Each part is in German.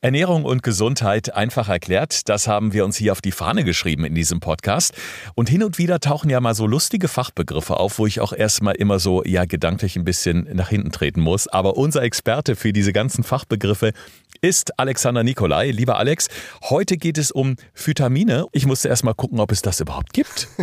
Ernährung und Gesundheit einfach erklärt, das haben wir uns hier auf die Fahne geschrieben in diesem Podcast. Und hin und wieder tauchen ja mal so lustige Fachbegriffe auf, wo ich auch erstmal immer so, ja, gedanklich ein bisschen nach hinten treten muss. Aber unser Experte für diese ganzen Fachbegriffe ist Alexander Nikolai. Lieber Alex, heute geht es um Vitamine. Ich musste erstmal gucken, ob es das überhaupt gibt.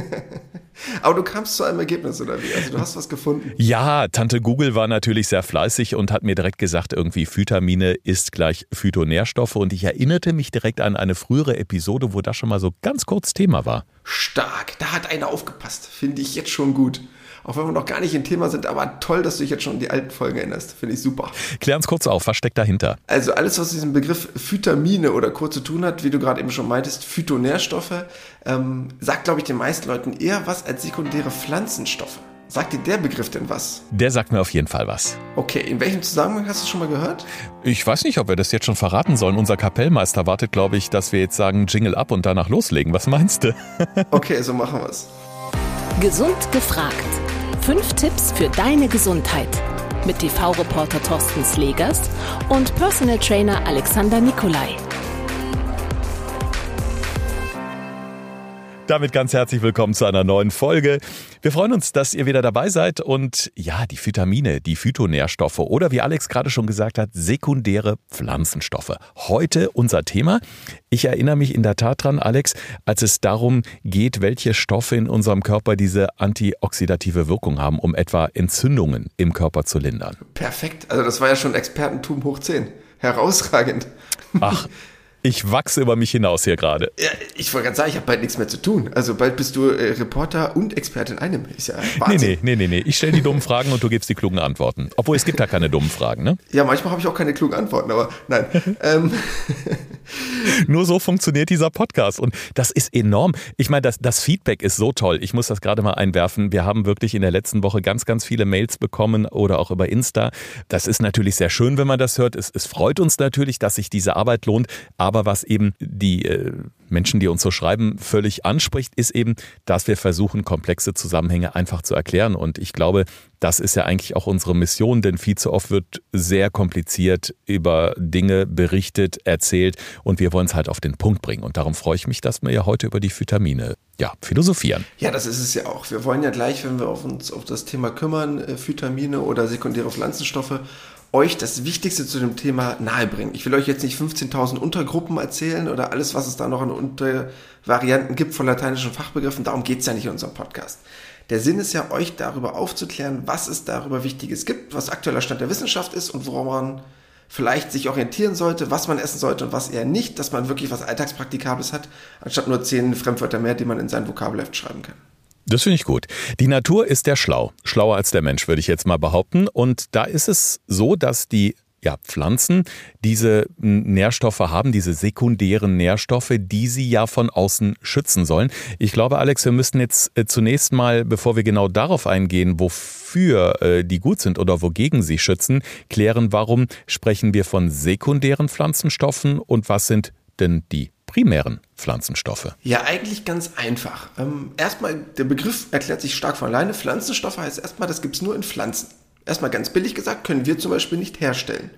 Aber du kamst zu einem Ergebnis, oder wie? Also du hast was gefunden. Ja, Tante Google war natürlich sehr fleißig und hat mir direkt gesagt, irgendwie Vitamine ist gleich Phytonährstoffe. Und ich erinnerte mich direkt an eine frühere Episode, wo das schon mal so ganz kurz Thema war. Stark, da hat einer aufgepasst. Finde ich jetzt schon gut auch wenn wir noch gar nicht im Thema sind, aber toll, dass du dich jetzt schon an die alten Folgen erinnerst. Finde ich super. Klär uns kurz auf, was steckt dahinter? Also alles, was mit diesem Begriff Vitamine oder kurz zu tun hat, wie du gerade eben schon meintest, Phytonährstoffe, ähm, sagt, glaube ich, den meisten Leuten eher was als sekundäre Pflanzenstoffe. Sagt dir der Begriff denn was? Der sagt mir auf jeden Fall was. Okay, in welchem Zusammenhang hast du schon mal gehört? Ich weiß nicht, ob wir das jetzt schon verraten sollen. Unser Kapellmeister wartet, glaube ich, dass wir jetzt sagen Jingle ab und danach loslegen. Was meinst du? okay, so machen wir es. Gesund gefragt. Fünf Tipps für deine Gesundheit. Mit TV-Reporter Thorsten Slegers und Personal Trainer Alexander Nikolai. Damit ganz herzlich willkommen zu einer neuen Folge. Wir freuen uns, dass ihr wieder dabei seid und ja, die Vitamine, die Phytonährstoffe oder wie Alex gerade schon gesagt hat, sekundäre Pflanzenstoffe. Heute unser Thema. Ich erinnere mich in der Tat dran, Alex, als es darum geht, welche Stoffe in unserem Körper diese antioxidative Wirkung haben, um etwa Entzündungen im Körper zu lindern. Perfekt. Also das war ja schon Expertentum hoch 10. Herausragend. Ach, Ich wachse über mich hinaus hier gerade. Ja, ich wollte gerade sagen, ich habe bald nichts mehr zu tun. Also bald bist du äh, Reporter und Experte in einem. Ist ja Wahnsinn. Nee, nee, nee, nee, Ich stelle die dummen Fragen und du gibst die klugen Antworten. Obwohl es gibt ja keine dummen Fragen, ne? Ja, manchmal habe ich auch keine klugen Antworten, aber nein. ähm. Nur so funktioniert dieser Podcast und das ist enorm. Ich meine, das, das Feedback ist so toll. Ich muss das gerade mal einwerfen. Wir haben wirklich in der letzten Woche ganz, ganz viele Mails bekommen oder auch über Insta. Das ist natürlich sehr schön, wenn man das hört. Es, es freut uns natürlich, dass sich diese Arbeit lohnt. Aber aber was eben die äh, Menschen, die uns so schreiben, völlig anspricht, ist eben, dass wir versuchen, komplexe Zusammenhänge einfach zu erklären. Und ich glaube, das ist ja eigentlich auch unsere Mission, denn viel zu oft wird sehr kompliziert über Dinge berichtet, erzählt und wir wollen es halt auf den Punkt bringen. Und darum freue ich mich, dass wir ja heute über die Vitamine ja, philosophieren. Ja, das ist es ja auch. Wir wollen ja gleich, wenn wir auf uns auf das Thema kümmern, äh, Vitamine oder sekundäre Pflanzenstoffe, euch das Wichtigste zu dem Thema nahebringen. Ich will euch jetzt nicht 15.000 Untergruppen erzählen oder alles, was es da noch an Untervarianten gibt von lateinischen Fachbegriffen. Darum geht es ja nicht in unserem Podcast. Der Sinn ist ja, euch darüber aufzuklären, was es darüber Wichtiges gibt, was aktueller Stand der Wissenschaft ist und woran man vielleicht sich orientieren sollte, was man essen sollte und was eher nicht, dass man wirklich was Alltagspraktikabels hat, anstatt nur zehn Fremdwörter mehr, die man in sein Vokabelheft schreiben kann. Das finde ich gut. Die Natur ist der schlau. Schlauer als der Mensch, würde ich jetzt mal behaupten. Und da ist es so, dass die ja, Pflanzen diese Nährstoffe haben, diese sekundären Nährstoffe, die sie ja von außen schützen sollen. Ich glaube, Alex, wir müssten jetzt äh, zunächst mal, bevor wir genau darauf eingehen, wofür äh, die gut sind oder wogegen sie schützen, klären, warum sprechen wir von sekundären Pflanzenstoffen und was sind denn die primären Pflanzenstoffe? Ja, eigentlich ganz einfach. Ähm, erstmal, der Begriff erklärt sich stark von alleine. Pflanzenstoffe heißt erstmal, das gibt es nur in Pflanzen. Erstmal ganz billig gesagt, können wir zum Beispiel nicht herstellen.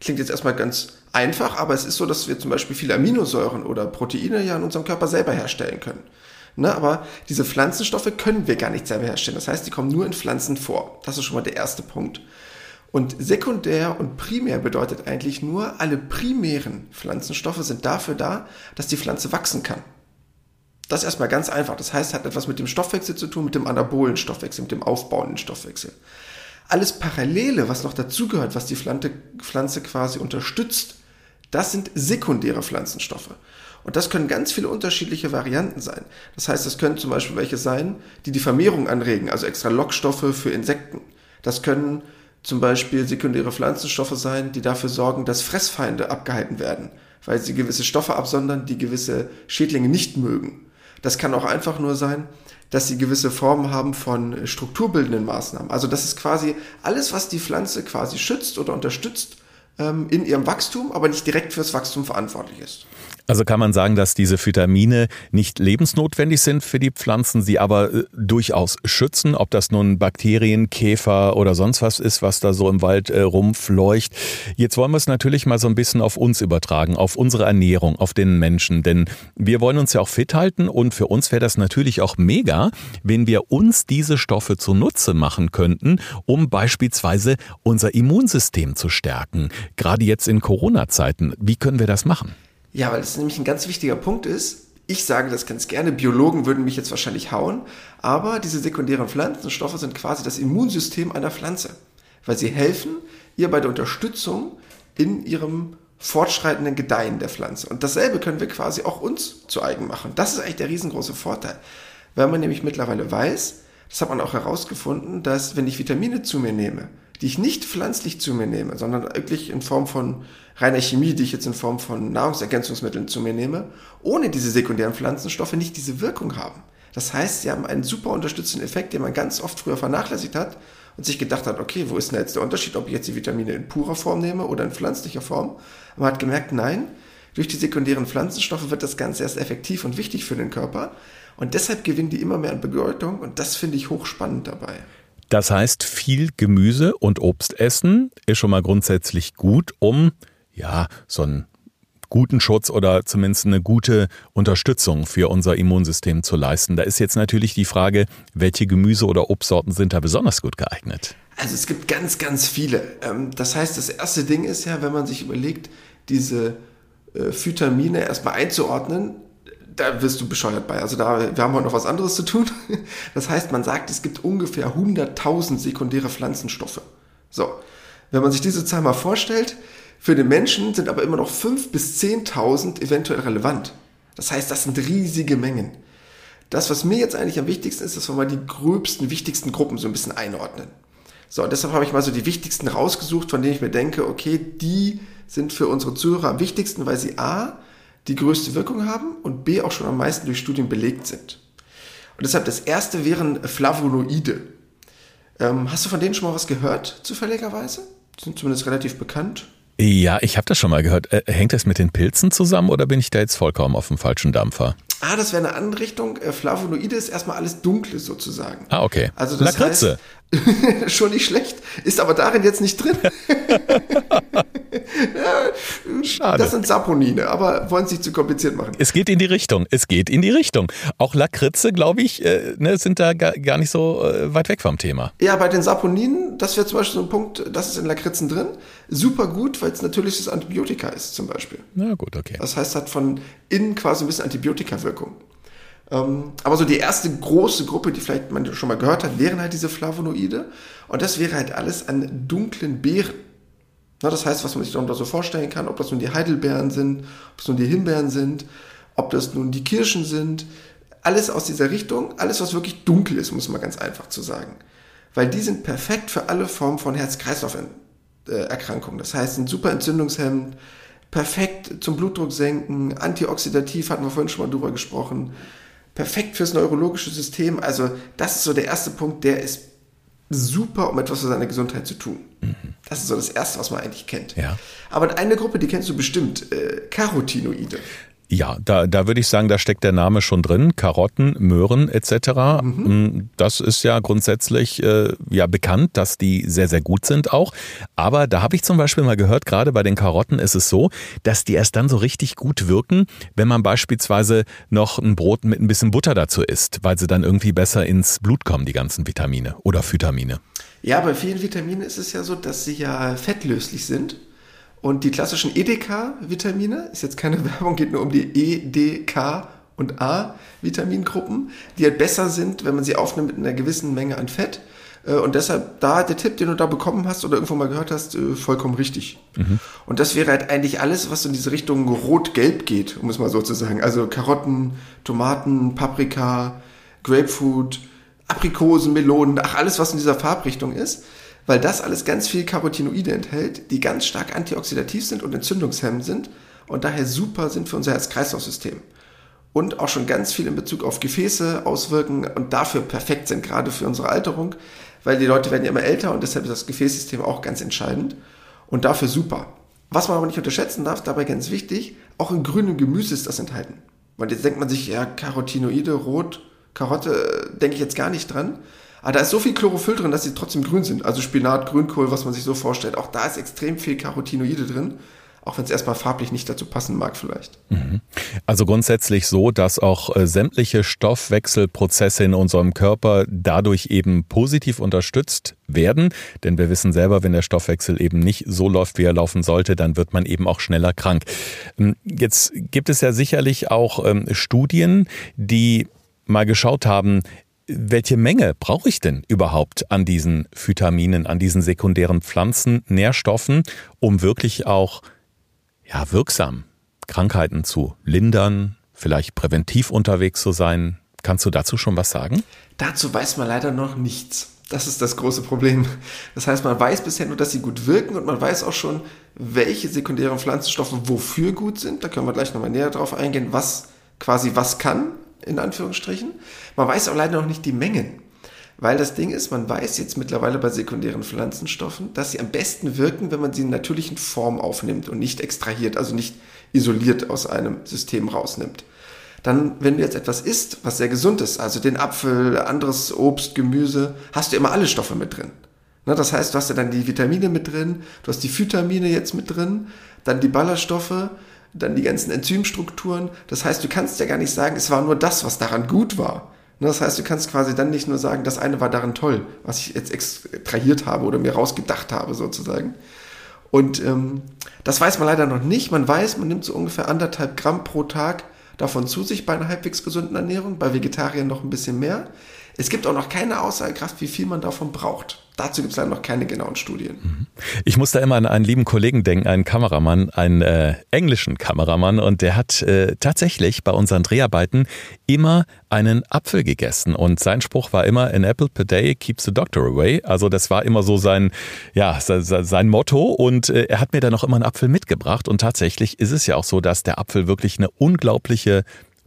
Klingt jetzt erstmal ganz einfach, aber es ist so, dass wir zum Beispiel viele Aminosäuren oder Proteine ja in unserem Körper selber herstellen können. Ne, aber diese Pflanzenstoffe können wir gar nicht selber herstellen. Das heißt, die kommen nur in Pflanzen vor. Das ist schon mal der erste Punkt. Und sekundär und primär bedeutet eigentlich nur, alle primären Pflanzenstoffe sind dafür da, dass die Pflanze wachsen kann. Das ist erstmal ganz einfach. Das heißt, hat etwas mit dem Stoffwechsel zu tun, mit dem anabolen Stoffwechsel, mit dem aufbauenden Stoffwechsel. Alles Parallele, was noch dazugehört, was die Pflanze quasi unterstützt, das sind sekundäre Pflanzenstoffe. Und das können ganz viele unterschiedliche Varianten sein. Das heißt, es können zum Beispiel welche sein, die die Vermehrung anregen, also extra Lockstoffe für Insekten. Das können zum Beispiel sekundäre Pflanzenstoffe sein, die dafür sorgen, dass Fressfeinde abgehalten werden, weil sie gewisse Stoffe absondern, die gewisse Schädlinge nicht mögen. Das kann auch einfach nur sein, dass sie gewisse Formen haben von strukturbildenden Maßnahmen. Also das ist quasi alles, was die Pflanze quasi schützt oder unterstützt ähm, in ihrem Wachstum, aber nicht direkt fürs Wachstum verantwortlich ist. Also kann man sagen, dass diese Vitamine nicht lebensnotwendig sind für die Pflanzen, sie aber äh, durchaus schützen, ob das nun Bakterien, Käfer oder sonst was ist, was da so im Wald äh, rumfleucht. Jetzt wollen wir es natürlich mal so ein bisschen auf uns übertragen, auf unsere Ernährung, auf den Menschen, denn wir wollen uns ja auch fit halten und für uns wäre das natürlich auch mega, wenn wir uns diese Stoffe zunutze machen könnten, um beispielsweise unser Immunsystem zu stärken. Gerade jetzt in Corona-Zeiten. Wie können wir das machen? Ja, weil es nämlich ein ganz wichtiger Punkt ist. Ich sage das ganz gerne, Biologen würden mich jetzt wahrscheinlich hauen, aber diese sekundären Pflanzenstoffe sind quasi das Immunsystem einer Pflanze, weil sie helfen ihr bei der Unterstützung in ihrem fortschreitenden Gedeihen der Pflanze. Und dasselbe können wir quasi auch uns zu eigen machen. Das ist eigentlich der riesengroße Vorteil, weil man nämlich mittlerweile weiß, das hat man auch herausgefunden, dass wenn ich Vitamine zu mir nehme, die ich nicht pflanzlich zu mir nehme, sondern wirklich in Form von reiner Chemie, die ich jetzt in Form von Nahrungsergänzungsmitteln zu mir nehme, ohne diese sekundären Pflanzenstoffe nicht diese Wirkung haben. Das heißt, sie haben einen super unterstützenden Effekt, den man ganz oft früher vernachlässigt hat und sich gedacht hat, okay, wo ist denn jetzt der Unterschied, ob ich jetzt die Vitamine in purer Form nehme oder in pflanzlicher Form? Man hat gemerkt, nein, durch die sekundären Pflanzenstoffe wird das Ganze erst effektiv und wichtig für den Körper. Und deshalb gewinnen die immer mehr an Bedeutung und das finde ich hochspannend dabei. Das heißt, viel Gemüse und Obst essen ist schon mal grundsätzlich gut, um ja, so einen guten Schutz oder zumindest eine gute Unterstützung für unser Immunsystem zu leisten. Da ist jetzt natürlich die Frage, welche Gemüse- oder Obstsorten sind da besonders gut geeignet? Also es gibt ganz, ganz viele. Ähm, das heißt, das erste Ding ist ja, wenn man sich überlegt, diese äh, Vitamine erstmal einzuordnen, da wirst du bescheuert bei. Also da, wir haben heute noch was anderes zu tun. Das heißt, man sagt, es gibt ungefähr 100.000 sekundäre Pflanzenstoffe. So, wenn man sich diese Zahl mal vorstellt, für den Menschen sind aber immer noch 5.000 bis 10.000 eventuell relevant. Das heißt, das sind riesige Mengen. Das, was mir jetzt eigentlich am wichtigsten ist, dass wir mal die gröbsten, wichtigsten Gruppen so ein bisschen einordnen. So, und deshalb habe ich mal so die wichtigsten rausgesucht, von denen ich mir denke, okay, die sind für unsere Zuhörer am wichtigsten, weil sie A, die größte Wirkung haben und B, auch schon am meisten durch Studien belegt sind. Und deshalb das erste wären Flavonoide. Ähm, hast du von denen schon mal was gehört, zufälligerweise? Die sind zumindest relativ bekannt. Ja, ich habe das schon mal gehört. Hängt das mit den Pilzen zusammen oder bin ich da jetzt vollkommen auf dem falschen Dampfer? Ah, das wäre eine andere Richtung. Äh, Flavonoide ist erstmal alles Dunkles sozusagen. Ah, okay. Also das Lakritze. Heißt, schon nicht schlecht, ist aber darin jetzt nicht drin. Schade. Das sind Saponine, aber wollen es nicht zu kompliziert machen. Es geht in die Richtung. Es geht in die Richtung. Auch Lakritze, glaube ich, äh, ne, sind da gar, gar nicht so äh, weit weg vom Thema. Ja, bei den Saponinen, das wäre zum Beispiel so ein Punkt, das ist in Lakritzen drin. Super gut, weil es natürliches Antibiotika ist, zum Beispiel. Na gut, okay. Das heißt, hat von innen quasi ein bisschen Antibiotika-Wirkung. Ähm, aber so die erste große Gruppe, die vielleicht man schon mal gehört hat, wären halt diese Flavonoide. Und das wäre halt alles an dunklen Beeren. Na, das heißt, was man sich darunter so vorstellen kann, ob das nun die Heidelbeeren sind, ob es nun die Himbeeren sind, ob das nun die Kirschen sind, alles aus dieser Richtung, alles was wirklich dunkel ist, muss man ganz einfach zu sagen. Weil die sind perfekt für alle Formen von Herz-Kreislauf-Erkrankungen. Das heißt, sind super entzündungshemmend, perfekt zum Blutdruck senken, antioxidativ, hatten wir vorhin schon mal drüber gesprochen, perfekt fürs neurologische System. Also das ist so der erste Punkt, der ist super, um etwas für seine Gesundheit zu tun. Mhm. Das ist so das Erste, was man eigentlich kennt. Ja. Aber eine Gruppe, die kennst du bestimmt, äh, Carotinoide. Ja, da, da würde ich sagen, da steckt der Name schon drin. Karotten, Möhren etc. Mhm. Mm, das ist ja grundsätzlich äh, ja bekannt, dass die sehr, sehr gut sind auch. Aber da habe ich zum Beispiel mal gehört, gerade bei den Karotten ist es so, dass die erst dann so richtig gut wirken, wenn man beispielsweise noch ein Brot mit ein bisschen Butter dazu isst, weil sie dann irgendwie besser ins Blut kommen, die ganzen Vitamine oder Phytamine. Ja, bei vielen Vitaminen ist es ja so, dass sie ja fettlöslich sind. Und die klassischen EDK-Vitamine, ist jetzt keine Werbung, geht nur um die E, D, K und A-Vitamingruppen, die halt besser sind, wenn man sie aufnimmt mit einer gewissen Menge an Fett. Äh, und deshalb da der Tipp, den du da bekommen hast oder irgendwo mal gehört hast, äh, vollkommen richtig. Mhm. Und das wäre halt eigentlich alles, was in diese Richtung rot-gelb geht, um es mal so zu sagen. Also Karotten, Tomaten, Paprika, Grapefruit, Aprikosen, Melonen, ach alles, was in dieser Farbrichtung ist weil das alles ganz viel Carotinoide enthält, die ganz stark antioxidativ sind und entzündungshemmend sind und daher super sind für unser Herz-Kreislauf-System. Und auch schon ganz viel in Bezug auf Gefäße auswirken und dafür perfekt sind, gerade für unsere Alterung, weil die Leute werden ja immer älter und deshalb ist das Gefäßsystem auch ganz entscheidend und dafür super. Was man aber nicht unterschätzen darf, dabei ganz wichtig, auch in grünem Gemüse ist das enthalten. Weil jetzt denkt man sich, ja, Carotinoide, Rot, Karotte, äh, denke ich jetzt gar nicht dran. Aber da ist so viel Chlorophyll drin, dass sie trotzdem grün sind. Also Spinat, Grünkohl, was man sich so vorstellt. Auch da ist extrem viel Carotinoide drin auch wenn es erstmal farblich nicht dazu passen mag vielleicht. Mhm. Also grundsätzlich so, dass auch äh, sämtliche Stoffwechselprozesse in unserem Körper dadurch eben positiv unterstützt werden. Denn wir wissen selber, wenn der Stoffwechsel eben nicht so läuft, wie er laufen sollte, dann wird man eben auch schneller krank. Ähm, jetzt gibt es ja sicherlich auch ähm, Studien, die mal geschaut haben, welche Menge brauche ich denn überhaupt an diesen Vitaminen, an diesen sekundären Pflanzen, Nährstoffen, um wirklich auch ja, wirksam Krankheiten zu lindern, vielleicht präventiv unterwegs zu sein. Kannst du dazu schon was sagen? Dazu weiß man leider noch nichts. Das ist das große Problem. Das heißt, man weiß bisher nur, dass sie gut wirken und man weiß auch schon, welche sekundären Pflanzenstoffe wofür gut sind. Da können wir gleich nochmal näher drauf eingehen, was quasi was kann, in Anführungsstrichen. Man weiß auch leider noch nicht die Mengen. Weil das Ding ist, man weiß jetzt mittlerweile bei sekundären Pflanzenstoffen, dass sie am besten wirken, wenn man sie in natürlichen Form aufnimmt und nicht extrahiert, also nicht isoliert aus einem System rausnimmt. Dann, wenn du jetzt etwas isst, was sehr gesund ist, also den Apfel, anderes Obst, Gemüse, hast du immer alle Stoffe mit drin. Na, das heißt, du hast ja dann die Vitamine mit drin, du hast die Vitamine jetzt mit drin, dann die Ballaststoffe, dann die ganzen Enzymstrukturen. Das heißt, du kannst ja gar nicht sagen, es war nur das, was daran gut war, Ne, das heißt, du kannst quasi dann nicht nur sagen, das eine war darin toll, was ich jetzt extrahiert habe oder mir rausgedacht habe sozusagen. Und ähm, das weiß man leider noch nicht. Man weiß, man nimmt so ungefähr anderthalb Gramm pro Tag davon zu sich bei einer halbwegs gesunden Ernährung, bei Vegetariern noch ein bisschen mehr. Es gibt auch noch keine Aussagekraft, wie viel man davon braucht. Dazu gibt es leider noch keine genauen Studien. Mhm. Ich muss da immer an einen lieben Kollegen denken, einen Kameramann, einen äh, englischen Kameramann, und der hat äh, tatsächlich bei unseren Dreharbeiten immer einen Apfel gegessen. Und sein Spruch war immer, an apple per day keeps the doctor away. Also das war immer so sein, ja, sein Motto. Und äh, er hat mir dann auch immer einen Apfel mitgebracht. Und tatsächlich ist es ja auch so, dass der Apfel wirklich eine unglaubliche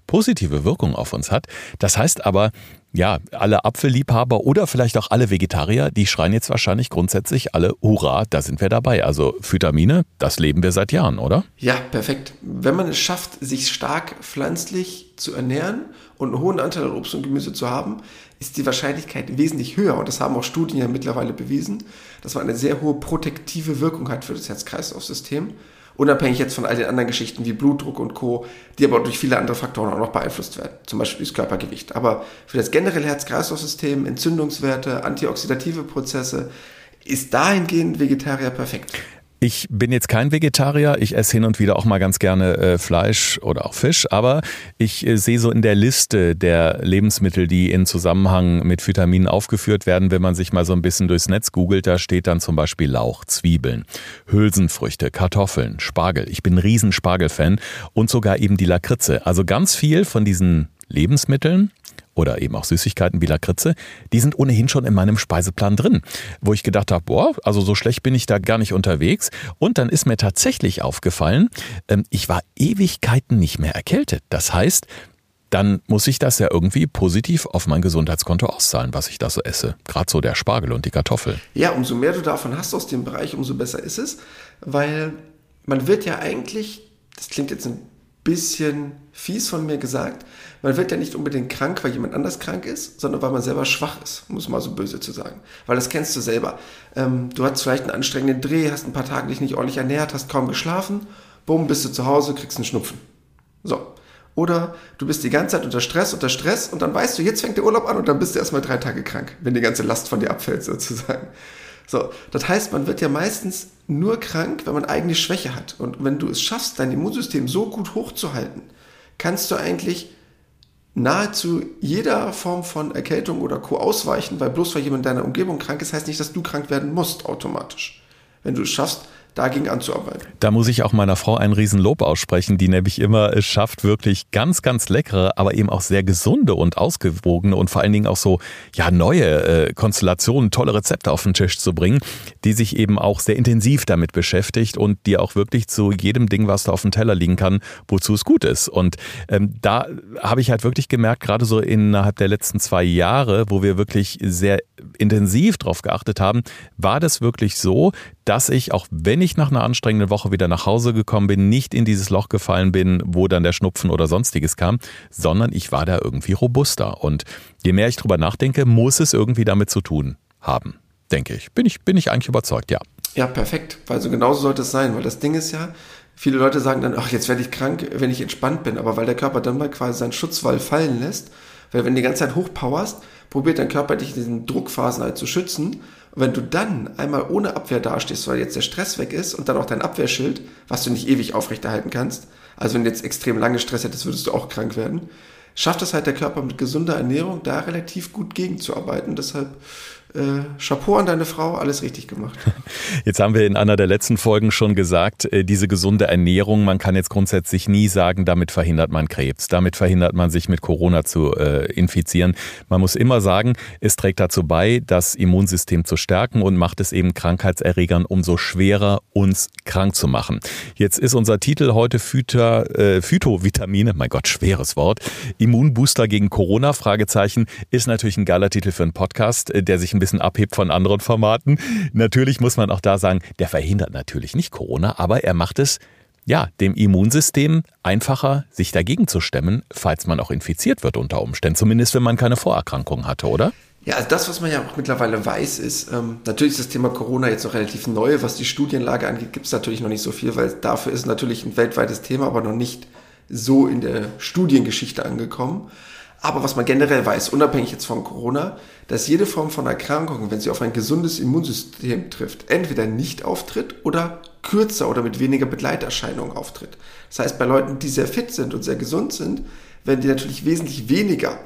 positive Wirkung auf uns hat. Das heißt aber, ja, alle Apfelliebhaber oder vielleicht auch alle Vegetarier, die schreien jetzt wahrscheinlich grundsätzlich alle, hurra, da sind wir dabei. Also Vitamine, das leben wir seit Jahren, oder? Ja, perfekt. Wenn man es schafft, sich stark pflanzlich zu ernähren und einen hohen Anteil an Obst und Gemüse zu haben, ist die Wahrscheinlichkeit wesentlich höher. Und das haben auch Studien ja mittlerweile bewiesen, dass man eine sehr hohe protektive Wirkung hat für das Herz-Kreislauf-System unabhängig jetzt von all den anderen Geschichten wie Blutdruck und Co., die aber durch viele andere Faktoren auch noch beeinflusst werden, zum Beispiel das Körpergewicht. Aber für das generelle Herz-Kreislauf-System, Entzündungswerte, antioxidative Prozesse, ist dahingehend Vegetarier perfekt. Ich bin jetzt kein Vegetarier, ich esse hin und wieder auch mal ganz gerne äh, Fleisch oder auch Fisch, aber ich äh, sehe so in der Liste der Lebensmittel, die in Zusammenhang mit Vitaminen aufgeführt werden, wenn man sich mal so ein bisschen durchs Netz googelt, da steht dann zum Beispiel Lauch, Zwiebeln, Hülsenfrüchte, Kartoffeln, Spargel. Ich bin ein riesen Spargelfan und sogar eben die Lakritze. Also ganz viel von diesen Lebensmitteln oder eben auch Süßigkeiten wie Lakritze, die sind ohnehin schon in meinem Speiseplan drin, wo ich gedacht habe, boah, also so schlecht bin ich da gar nicht unterwegs. Und dann ist mir tatsächlich aufgefallen, ähm, ich war Ewigkeiten nicht mehr erkältet. Das heißt, dann muss ich das ja irgendwie positiv auf mein Gesundheitskonto auszahlen, was ich da so esse. Gerade so der Spargel und die Kartoffel. Ja, umso mehr du davon hast aus dem Bereich, umso besser ist es, weil man wird ja eigentlich, das klingt jetzt ein bisschen fies von mir gesagt, man wird ja nicht unbedingt krank, weil jemand anders krank ist, sondern weil man selber schwach ist, muss mal so böse zu sagen. Weil das kennst du selber. Ähm, du hast vielleicht einen anstrengenden Dreh, hast ein paar Tage dich nicht ordentlich ernährt, hast kaum geschlafen, bumm, bist du zu Hause, kriegst einen Schnupfen. So. Oder du bist die ganze Zeit unter Stress, unter Stress und dann weißt du, jetzt fängt der Urlaub an und dann bist du erstmal drei Tage krank, wenn die ganze Last von dir abfällt sozusagen. So, das heißt, man wird ja meistens nur krank, wenn man eigene Schwäche hat. Und wenn du es schaffst, dein Immunsystem so gut hochzuhalten, kannst du eigentlich nahezu jeder Form von Erkältung oder Co. ausweichen, weil bloß weil jemand in deiner Umgebung krank ist, heißt nicht, dass du krank werden musst automatisch. Wenn du es schaffst, dagegen anzuarbeiten. Da muss ich auch meiner Frau ein Riesenlob aussprechen, die nämlich immer es schafft, wirklich ganz, ganz leckere, aber eben auch sehr gesunde und ausgewogene und vor allen Dingen auch so ja neue äh, Konstellationen, tolle Rezepte auf den Tisch zu bringen, die sich eben auch sehr intensiv damit beschäftigt und die auch wirklich zu jedem Ding, was da auf dem Teller liegen kann, wozu es gut ist. Und ähm, da habe ich halt wirklich gemerkt, gerade so innerhalb der letzten zwei Jahre, wo wir wirklich sehr intensiv drauf geachtet haben, war das wirklich so, dass ich, auch wenn ich nach einer anstrengenden Woche wieder nach Hause gekommen bin, nicht in dieses Loch gefallen bin, wo dann der Schnupfen oder sonstiges kam, sondern ich war da irgendwie robuster. Und je mehr ich drüber nachdenke, muss es irgendwie damit zu tun haben, denke ich. Bin ich, bin ich eigentlich überzeugt, ja. Ja, perfekt. Weil so genauso sollte es sein, weil das Ding ist ja, viele Leute sagen dann, ach, jetzt werde ich krank, wenn ich entspannt bin, aber weil der Körper dann mal quasi seinen Schutzwall fallen lässt, weil wenn du die ganze Zeit hochpowerst, probiert dein Körper dich in diesen Druckphasen halt zu schützen. Wenn du dann einmal ohne Abwehr dastehst, weil jetzt der Stress weg ist und dann auch dein Abwehrschild, was du nicht ewig aufrechterhalten kannst, also wenn du jetzt extrem lange Stress hättest, würdest du auch krank werden, schafft es halt der Körper mit gesunder Ernährung da relativ gut gegenzuarbeiten. Deshalb äh, Chapeau an deine Frau, alles richtig gemacht. Jetzt haben wir in einer der letzten Folgen schon gesagt, äh, diese gesunde Ernährung, man kann jetzt grundsätzlich nie sagen, damit verhindert man Krebs, damit verhindert man sich mit Corona zu äh, infizieren. Man muss immer sagen, es trägt dazu bei, das Immunsystem zu stärken und macht es eben Krankheitserregern umso schwerer, uns krank zu machen. Jetzt ist unser Titel heute Phyta, äh, Phytovitamine, mein Gott, schweres Wort, Immunbooster gegen Corona, Fragezeichen, ist natürlich ein geiler Titel für einen Podcast, äh, der sich ein bisschen abhebt von anderen Formaten. Natürlich muss man auch da sagen, der verhindert natürlich nicht Corona, aber er macht es ja, dem Immunsystem einfacher, sich dagegen zu stemmen, falls man auch infiziert wird unter Umständen. Zumindest, wenn man keine Vorerkrankungen hatte, oder? Ja, also das, was man ja auch mittlerweile weiß, ist, ähm, natürlich ist das Thema Corona jetzt noch relativ neu. Was die Studienlage angeht, gibt es natürlich noch nicht so viel, weil dafür ist natürlich ein weltweites Thema, aber noch nicht so in der Studiengeschichte angekommen. Aber was man generell weiß, unabhängig jetzt von Corona, dass jede Form von Erkrankung, wenn sie auf ein gesundes Immunsystem trifft, entweder nicht auftritt oder kürzer oder mit weniger Begleiterscheinungen auftritt. Das heißt, bei Leuten, die sehr fit sind und sehr gesund sind, werden die natürlich wesentlich weniger,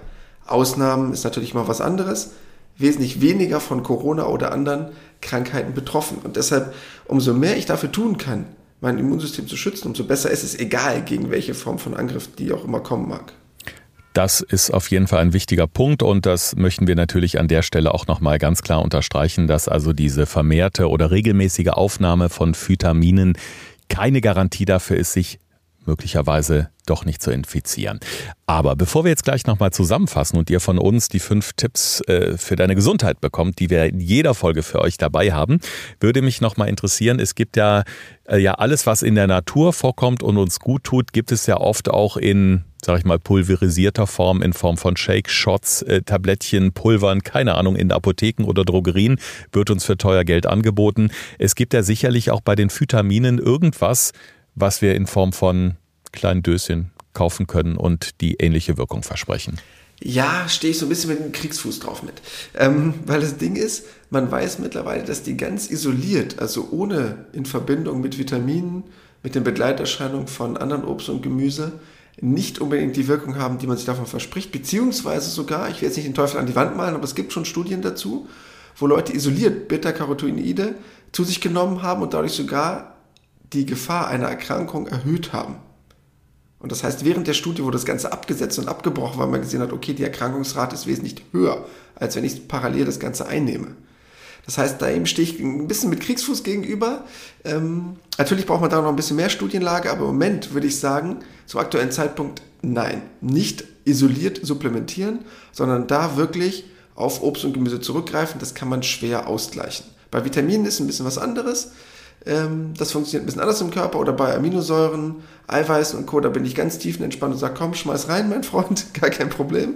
Ausnahmen ist natürlich mal was anderes, wesentlich weniger von Corona oder anderen Krankheiten betroffen. Und deshalb, umso mehr ich dafür tun kann, mein Immunsystem zu schützen, umso besser ist es egal, gegen welche Form von Angriff die auch immer kommen mag. Das ist auf jeden Fall ein wichtiger Punkt und das möchten wir natürlich an der Stelle auch nochmal ganz klar unterstreichen, dass also diese vermehrte oder regelmäßige Aufnahme von Vitaminen keine Garantie dafür ist, sich möglicherweise doch nicht zu infizieren. Aber bevor wir jetzt gleich nochmal zusammenfassen und ihr von uns die fünf Tipps äh, für deine Gesundheit bekommt, die wir in jeder Folge für euch dabei haben, würde mich nochmal interessieren, es gibt ja, äh, ja alles, was in der Natur vorkommt und uns gut tut, gibt es ja oft auch in sag ich mal, pulverisierter Form in Form von Shake, Shots, äh, Tablettchen, Pulvern, keine Ahnung, in Apotheken oder Drogerien, wird uns für teuer Geld angeboten. Es gibt ja sicherlich auch bei den Vitaminen irgendwas, was wir in Form von kleinen Döschen kaufen können und die ähnliche Wirkung versprechen. Ja, stehe ich so ein bisschen mit dem Kriegsfuß drauf mit. Ähm, weil das Ding ist, man weiß mittlerweile, dass die ganz isoliert, also ohne in Verbindung mit Vitaminen, mit den Begleiterscheinungen von anderen Obst und Gemüse, nicht unbedingt die Wirkung haben, die man sich davon verspricht, beziehungsweise sogar, ich will jetzt nicht den Teufel an die Wand malen, aber es gibt schon Studien dazu, wo Leute isoliert Beta-Carotinoide zu sich genommen haben und dadurch sogar die Gefahr einer Erkrankung erhöht haben. Und das heißt, während der Studie wurde das Ganze abgesetzt und abgebrochen, weil man gesehen hat, okay, die Erkrankungsrate ist wesentlich höher, als wenn ich parallel das Ganze einnehme. Das heißt, da eben stehe ich ein bisschen mit Kriegsfuß gegenüber. Ähm, natürlich braucht man da noch ein bisschen mehr Studienlage, aber im Moment würde ich sagen, zum aktuellen Zeitpunkt nein. Nicht isoliert supplementieren, sondern da wirklich auf Obst und Gemüse zurückgreifen. Das kann man schwer ausgleichen. Bei Vitaminen ist ein bisschen was anderes. Ähm, das funktioniert ein bisschen anders im Körper oder bei Aminosäuren, Eiweißen und Co. Da bin ich ganz tiefenentspannt und sage, komm, schmeiß rein, mein Freund, gar kein Problem.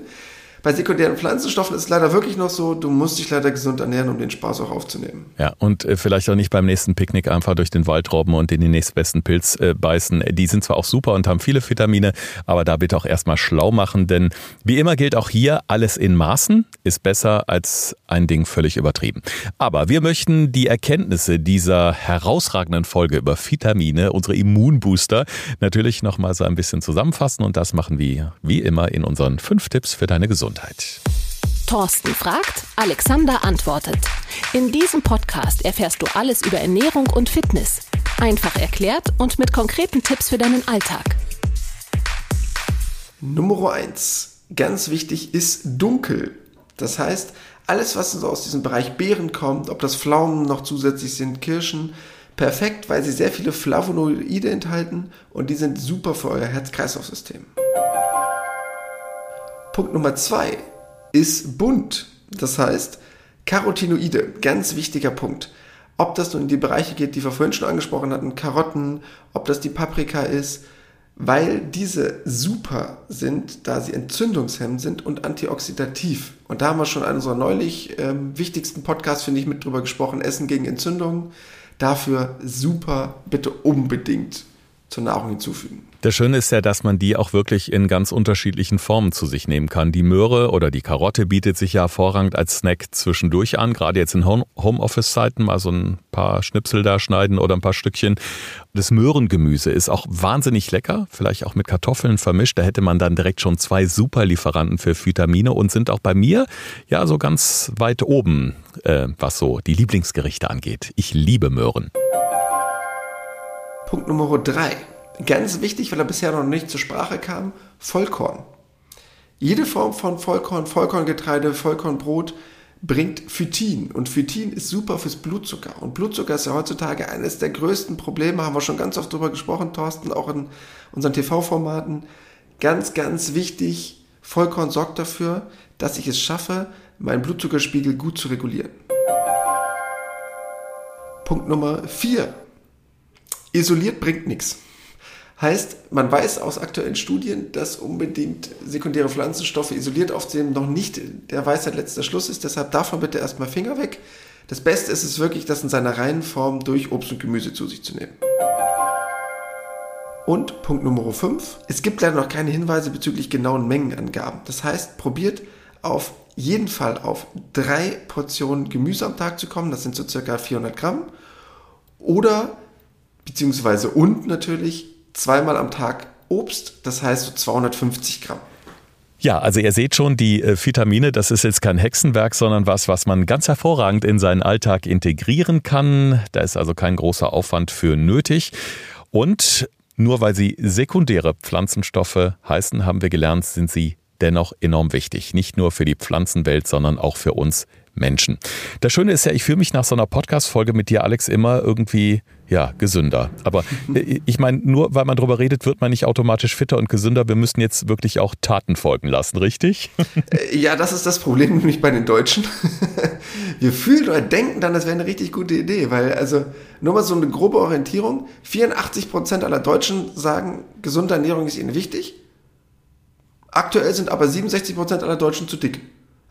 Bei sekundären Pflanzenstoffen ist es leider wirklich noch so, du musst dich leider gesund ernähren, um den Spaß auch aufzunehmen. Ja, und äh, vielleicht auch nicht beim nächsten Picknick einfach durch den Wald robben und in den nächstbesten Pilz äh, beißen. Die sind zwar auch super und haben viele Vitamine, aber da bitte auch erstmal schlau machen, denn wie immer gilt auch hier, alles in Maßen ist besser als ein Ding völlig übertrieben. Aber wir möchten die Erkenntnisse dieser herausragenden Folge über Vitamine, unsere Immunbooster, natürlich nochmal so ein bisschen zusammenfassen und das machen wir wie immer in unseren fünf Tipps für deine Gesundheit. Gesundheit. Thorsten fragt, Alexander antwortet. In diesem Podcast erfährst du alles über Ernährung und Fitness. Einfach erklärt und mit konkreten Tipps für deinen Alltag. Nummer 1. Ganz wichtig ist dunkel. Das heißt, alles, was so aus diesem Bereich Beeren kommt, ob das Pflaumen noch zusätzlich sind, Kirschen, perfekt, weil sie sehr viele Flavonoide enthalten und die sind super für euer Herz-Kreislauf-System. Punkt Nummer zwei ist bunt. Das heißt, Carotinoide, ganz wichtiger Punkt. Ob das nun in die Bereiche geht, die wir vorhin schon angesprochen hatten, Karotten, ob das die Paprika ist, weil diese super sind, da sie entzündungshemmend sind und antioxidativ. Und da haben wir schon in unserer neulich ähm, wichtigsten Podcast, finde ich, mit drüber gesprochen, Essen gegen Entzündungen. Dafür super, bitte unbedingt zur Nahrung hinzufügen. Das Schöne ist ja, dass man die auch wirklich in ganz unterschiedlichen Formen zu sich nehmen kann. Die Möhre oder die Karotte bietet sich ja hervorragend als Snack zwischendurch an, gerade jetzt in Homeoffice-Zeiten mal so ein paar Schnipsel da schneiden oder ein paar Stückchen. Das Möhrengemüse ist auch wahnsinnig lecker, vielleicht auch mit Kartoffeln vermischt. Da hätte man dann direkt schon zwei super Lieferanten für Vitamine und sind auch bei mir ja so ganz weit oben, äh, was so die Lieblingsgerichte angeht. Ich liebe Möhren. Punkt Nummer drei ganz wichtig, weil er bisher noch nicht zur Sprache kam, Vollkorn. Jede Form von Vollkorn, Vollkorngetreide, Vollkornbrot bringt Phytin. Und Phytin ist super fürs Blutzucker. Und Blutzucker ist ja heutzutage eines der größten Probleme, haben wir schon ganz oft drüber gesprochen, Thorsten, auch in unseren TV-Formaten. Ganz, ganz wichtig, Vollkorn sorgt dafür, dass ich es schaffe, meinen Blutzuckerspiegel gut zu regulieren. Punkt Nummer 4. Isoliert bringt nichts. Heißt, man weiß aus aktuellen Studien, dass unbedingt sekundäre Pflanzenstoffe isoliert aufzunehmen noch nicht der Weisheit letzter Schluss ist. Deshalb davon bitte erstmal Finger weg. Das Beste ist es wirklich, das in seiner reinen Form durch Obst und Gemüse zu sich zu nehmen. Und Punkt Nummer 5. Es gibt leider noch keine Hinweise bezüglich genauen Mengenangaben. Das heißt, probiert auf jeden Fall auf drei Portionen Gemüse am Tag zu kommen. Das sind so circa 400 Gramm. Oder, beziehungsweise und natürlich zweimal am Tag Obst, das heißt so 250 Gramm. Ja, also ihr seht schon, die äh, Vitamine, das ist jetzt kein Hexenwerk, sondern was, was man ganz hervorragend in seinen Alltag integrieren kann. Da ist also kein großer Aufwand für nötig. Und nur weil sie sekundäre Pflanzenstoffe heißen, haben wir gelernt, sind sie dennoch enorm wichtig. Nicht nur für die Pflanzenwelt, sondern auch für uns Menschen. Das Schöne ist ja, ich fühle mich nach so einer Podcast-Folge mit dir, Alex, immer irgendwie ja, gesünder. Aber ich meine, nur weil man drüber redet, wird man nicht automatisch fitter und gesünder. Wir müssen jetzt wirklich auch Taten folgen lassen, richtig? Äh, ja, das ist das Problem nämlich bei den Deutschen. Wir fühlen oder denken dann, das wäre eine richtig gute Idee, weil also nur mal so eine grobe Orientierung. 84 Prozent aller Deutschen sagen, gesunde Ernährung ist ihnen wichtig. Aktuell sind aber 67 Prozent aller Deutschen zu dick.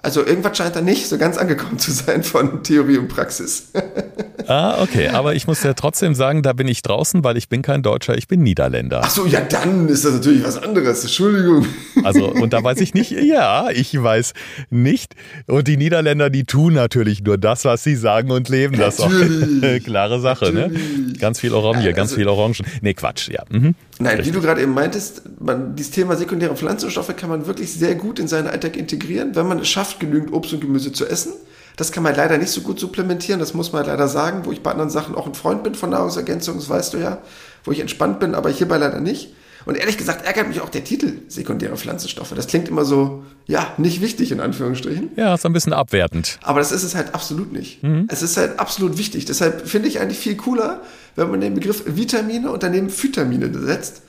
Also irgendwas scheint da nicht so ganz angekommen zu sein von Theorie und Praxis. ah, okay. Aber ich muss ja trotzdem sagen, da bin ich draußen, weil ich bin kein Deutscher, ich bin Niederländer. Ach so, ja, dann ist das natürlich was anderes. Entschuldigung. Also, und da weiß ich nicht, ja, ich weiß nicht. Und die Niederländer, die tun natürlich nur das, was sie sagen und leben das auch. Klare Sache, ne? natürlich. ne? Ganz viel Orange, also, ganz viel Orangen. Nee, Quatsch, ja. Mhm. Nein, Richtig. wie du gerade eben meintest, man, dieses Thema sekundäre Pflanzenstoffe kann man wirklich sehr gut in seinen Alltag integrieren, wenn man es schafft, genügend Obst und Gemüse zu essen. Das kann man leider nicht so gut supplementieren, das muss man leider sagen, wo ich bei anderen Sachen auch ein Freund bin von Nahrungsergänzung, das weißt du ja, wo ich entspannt bin, aber hierbei leider nicht. Und ehrlich gesagt ärgert mich auch der Titel sekundäre Pflanzenstoffe. Das klingt immer so, ja, nicht wichtig in Anführungsstrichen. Ja, ist ein bisschen abwertend. Aber das ist es halt absolut nicht. Mhm. Es ist halt absolut wichtig. Deshalb finde ich eigentlich viel cooler, wenn man den Begriff Vitamine und daneben Phytamine setzt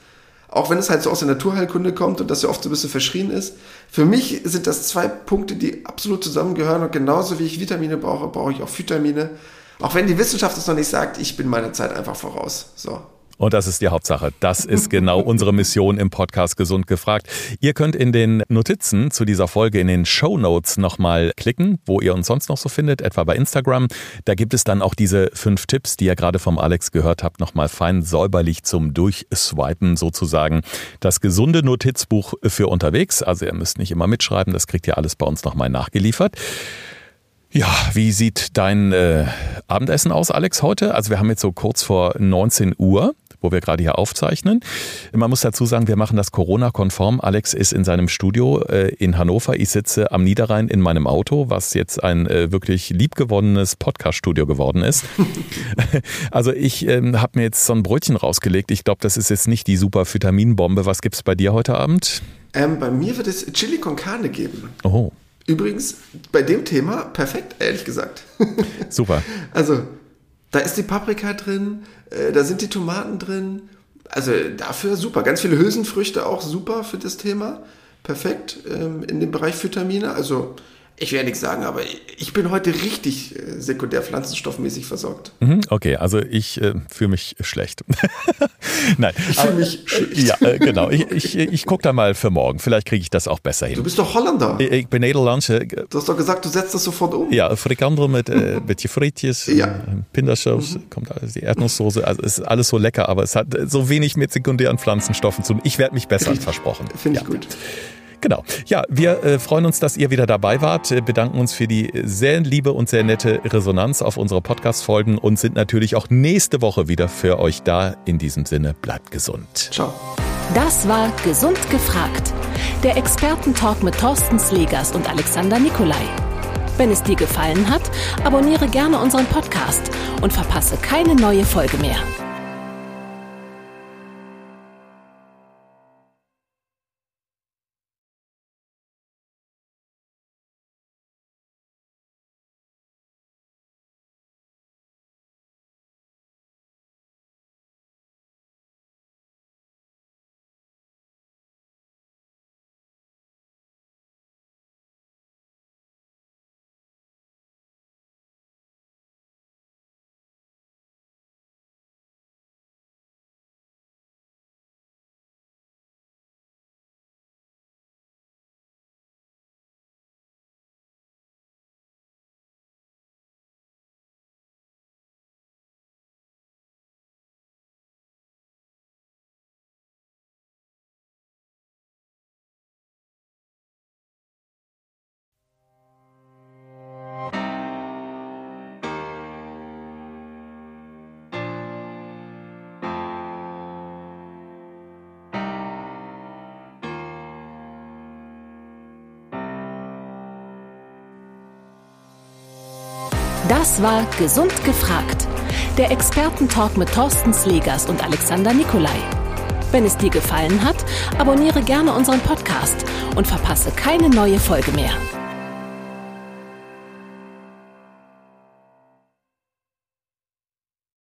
auch wenn es halt so aus der Naturheilkunde kommt und das ja oft so ein bisschen verschrien ist. Für mich sind das zwei Punkte, die absolut zusammengehören und genauso wie ich Vitamine brauche, brauche ich auch Vitamine. Auch wenn die Wissenschaft es noch nicht sagt, ich bin meiner Zeit einfach voraus. So. Und das ist die Hauptsache. Das ist genau unsere Mission im Podcast Gesund gefragt. Ihr könnt in den Notizen zu dieser Folge in den Show Notes nochmal klicken, wo ihr uns sonst noch so findet, etwa bei Instagram. Da gibt es dann auch diese fünf Tipps, die ihr gerade vom Alex gehört habt, nochmal fein säuberlich zum Durchswipen sozusagen. Das gesunde Notizbuch für unterwegs. Also ihr müsst nicht immer mitschreiben, das kriegt ihr alles bei uns nochmal nachgeliefert. Ja, wie sieht dein äh, Abendessen aus, Alex, heute? Also wir haben jetzt so kurz vor 19 Uhr wo wir gerade hier aufzeichnen. Man muss dazu sagen, wir machen das Corona-konform. Alex ist in seinem Studio äh, in Hannover. Ich sitze am Niederrhein in meinem Auto, was jetzt ein äh, wirklich liebgewonnenes Podcast-Studio geworden ist. also ich ähm, habe mir jetzt so ein Brötchen rausgelegt. Ich glaube, das ist jetzt nicht die super Vitaminbombe. Was gibt es bei dir heute Abend? Ähm, bei mir wird es Chili con Carne geben. Oh. Übrigens, bei dem Thema perfekt, ehrlich gesagt. Super. Also, da ist die Paprika drin, äh, da sind die Tomaten drin. Also dafür super. Ganz viele Hülsenfrüchte auch super für das Thema. Perfekt ähm, in dem Bereich Vitamine. Also Ich ja nichts sagen, aber ich bin heute richtig äh, sekundär pflanzenstoffmäßig versorgt. Mhm, okay, also ich äh, fühle mich schlecht. Nein. Ich fühle mich schlecht. Ja, äh, genau. Ich, ich, ich gucke da mal für morgen. Vielleicht kriege ich das auch besser hin. Du bist doch Holländer. Ich, ich ben Nederlandse. Du hast doch gesagt, du setzt das sofort um. Ja, Frikandel mit äh, beetje frietjes, Ja. äh, Pindasaus, kommt alles, die Erdnusssoße. Also es ist alles so lecker, aber es hat äh, so wenig mit sekundären Pflanzenstoffen zu tun. Ich werde mich bessern, versprochen. Finde ich ja. gut. Genau. Ja, wir äh, freuen uns, dass ihr wieder dabei wart, äh, bedanken uns für die sehr liebe und sehr nette Resonanz auf unsere Podcast-Folgen und sind natürlich auch nächste Woche wieder für euch da. In diesem Sinne, bleibt gesund. Ciao. Das war Gesund gefragt. Der Expertentalk mit Thorsten Slegers und Alexander Nikolai. Wenn es dir gefallen hat, abonniere gerne unseren Podcast und verpasse keine neue Folge mehr. Das war Gesund gefragt. Der Expertentalk mit Thorsten Slegers und Alexander Nikolai. Wenn es dir gefallen hat, abonniere gerne unseren Podcast und verpasse keine neue Folge mehr.